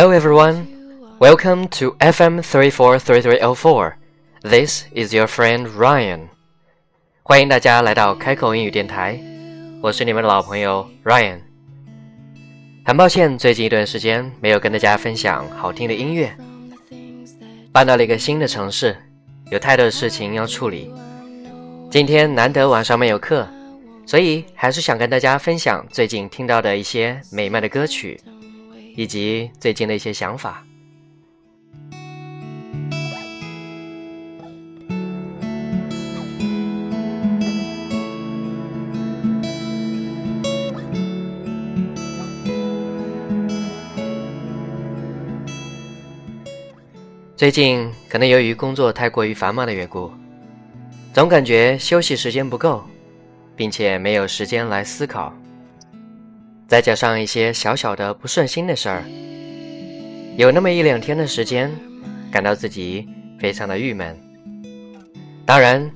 Hello everyone, welcome to FM 343304. This is your friend Ryan. 欢迎大家来到开口英语电台，我是你们的老朋友 Ryan。很抱歉，最近一段时间没有跟大家分享好听的音乐。搬到了一个新的城市，有太多的事情要处理。今天难得晚上没有课，所以还是想跟大家分享最近听到的一些美妙的歌曲，以及最近的一些想法。最近可能由于工作太过于繁忙的缘故，总感觉休息时间不够，并且没有时间来思考。再加上一些小小的不顺心的事儿，有那么一两天的时间，感到自己非常的郁闷。当然，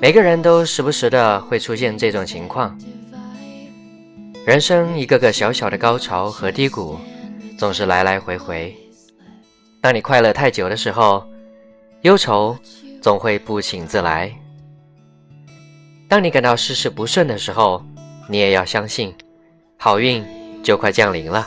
每个人都时不时的会出现这种情况。人生一个个小小的高潮和低谷，总是来来回回。当你快乐太久的时候，忧愁总会不请自来。当你感到事事不顺的时候，你也要相信，好运就快降临了。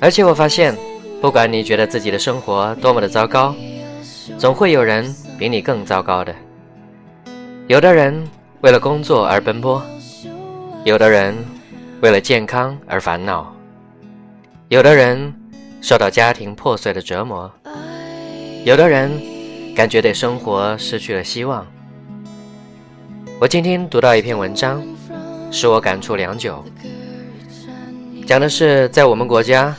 而且我发现，不管你觉得自己的生活多么的糟糕，总会有人比你更糟糕的。有的人为了工作而奔波，有的人为了健康而烦恼，有的人受到家庭破碎的折磨，有的人感觉对生活失去了希望。我今天读到一篇文章，使我感触良久，讲的是在我们国家，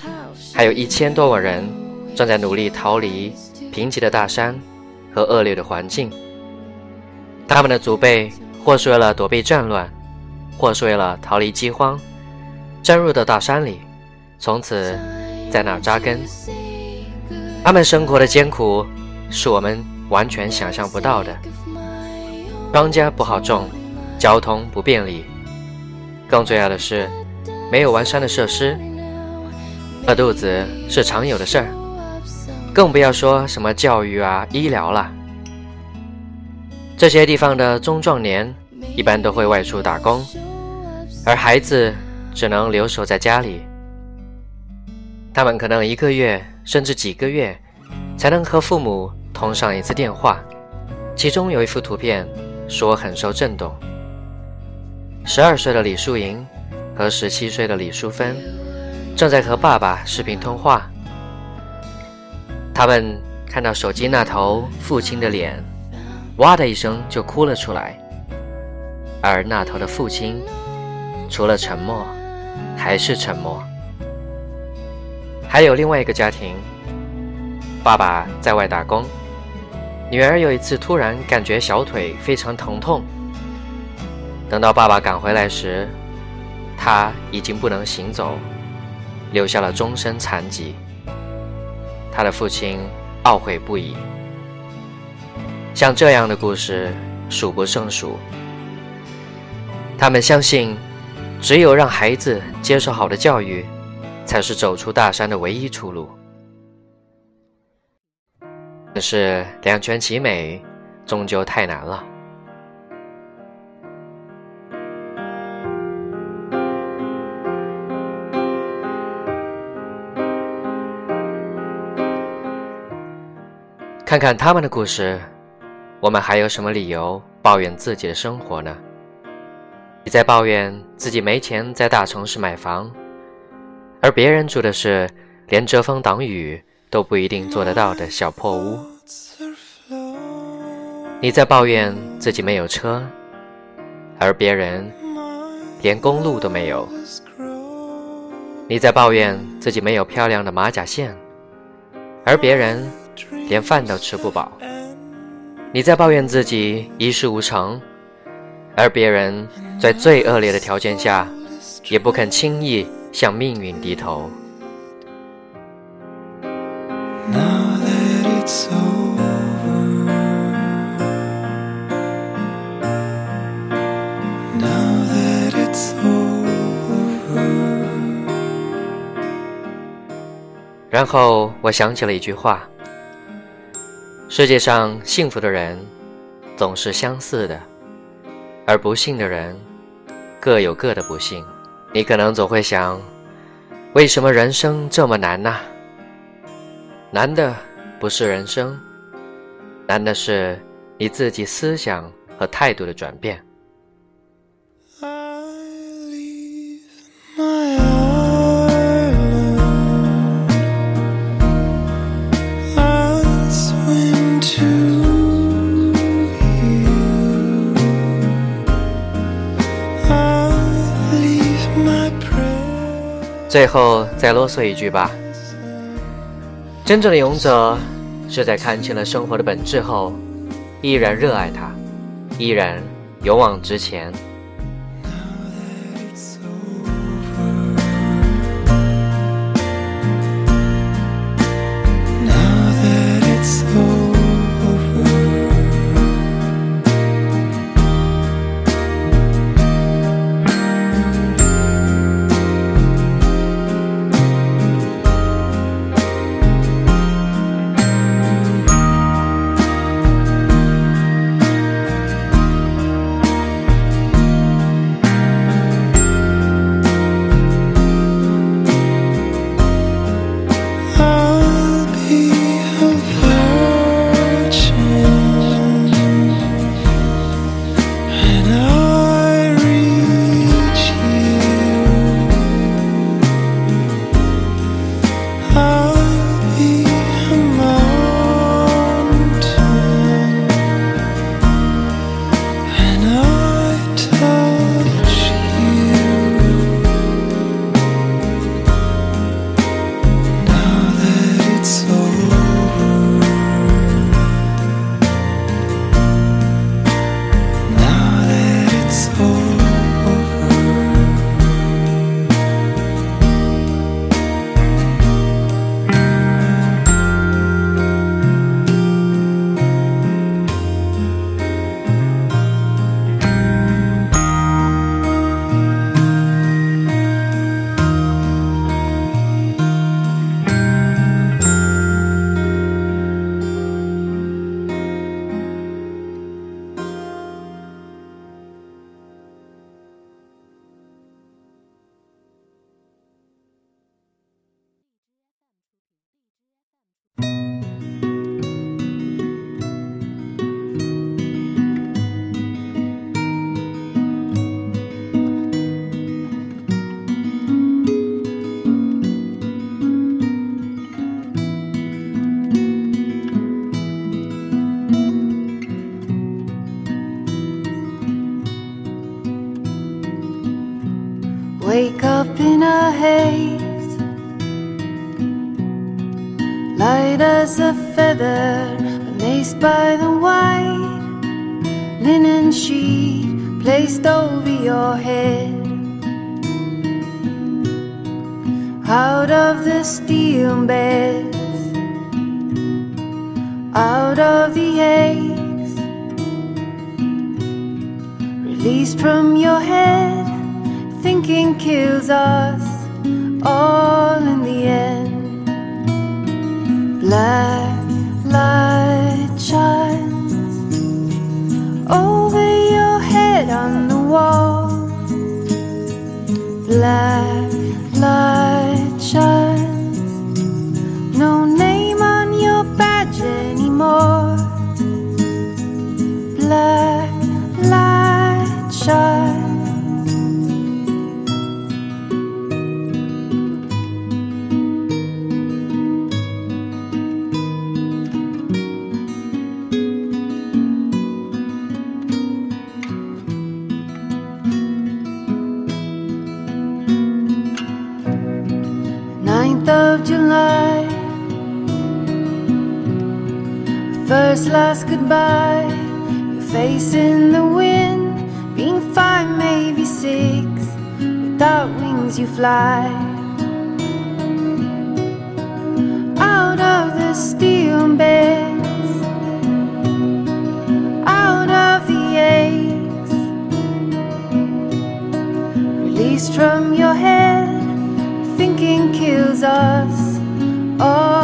还有一千多万人正在努力逃离贫瘠的大山和恶劣的环境。他们的祖辈或是为了躲避战乱，或是为了逃离饥荒，钻入到大山里，从此在那扎根。他们生活的艰苦是我们完全想象不到的。庄稼不好种，交通不便利，更重要的是没有完善的设施，饿肚子是常有的事儿，更不要说什么教育啊、医疗了。这些地方的中壮年一般都会外出打工，而孩子只能留守在家里。他们可能一个月甚至几个月才能和父母通上一次电话。其中有一幅图片使我很受震动：十二岁的李淑莹和十七岁的李淑芬正在和爸爸视频通话。他们看到手机那头父亲的脸。哇的一声就哭了出来，而那头的父亲除了沉默，还是沉默。还有另外一个家庭，爸爸在外打工，女儿有一次突然感觉小腿非常疼痛，等到爸爸赶回来时，他已经不能行走，留下了终身残疾。他的父亲懊悔不已。像这样的故事数不胜数。他们相信，只有让孩子接受好的教育，才是走出大山的唯一出路。可是两全其美，终究太难了。看看他们的故事。我们还有什么理由抱怨自己的生活呢？你在抱怨自己没钱在大城市买房，而别人住的是连遮风挡雨都不一定做得到的小破屋。你在抱怨自己没有车，而别人连公路都没有。你在抱怨自己没有漂亮的马甲线，而别人连饭都吃不饱。你在抱怨自己一事无成，而别人在最恶劣的条件下，也不肯轻易向命运低头。然后我想起了一句话。世界上幸福的人总是相似的，而不幸的人各有各的不幸。你可能总会想，为什么人生这么难呢？难的不是人生，难的是你自己思想和态度的转变。最后再啰嗦一句吧，真正的勇者是在看清了生活的本质后，依然热爱它，依然勇往直前。Out of the steel beds, out of the aches, released from your head thinking kills us all in the end. Black light shines over your head on the wall. Black First, last goodbye, your face in the wind. Being five, maybe six, without wings you fly. Out of the steel beds, out of the aches, released from your head. Thinking kills us all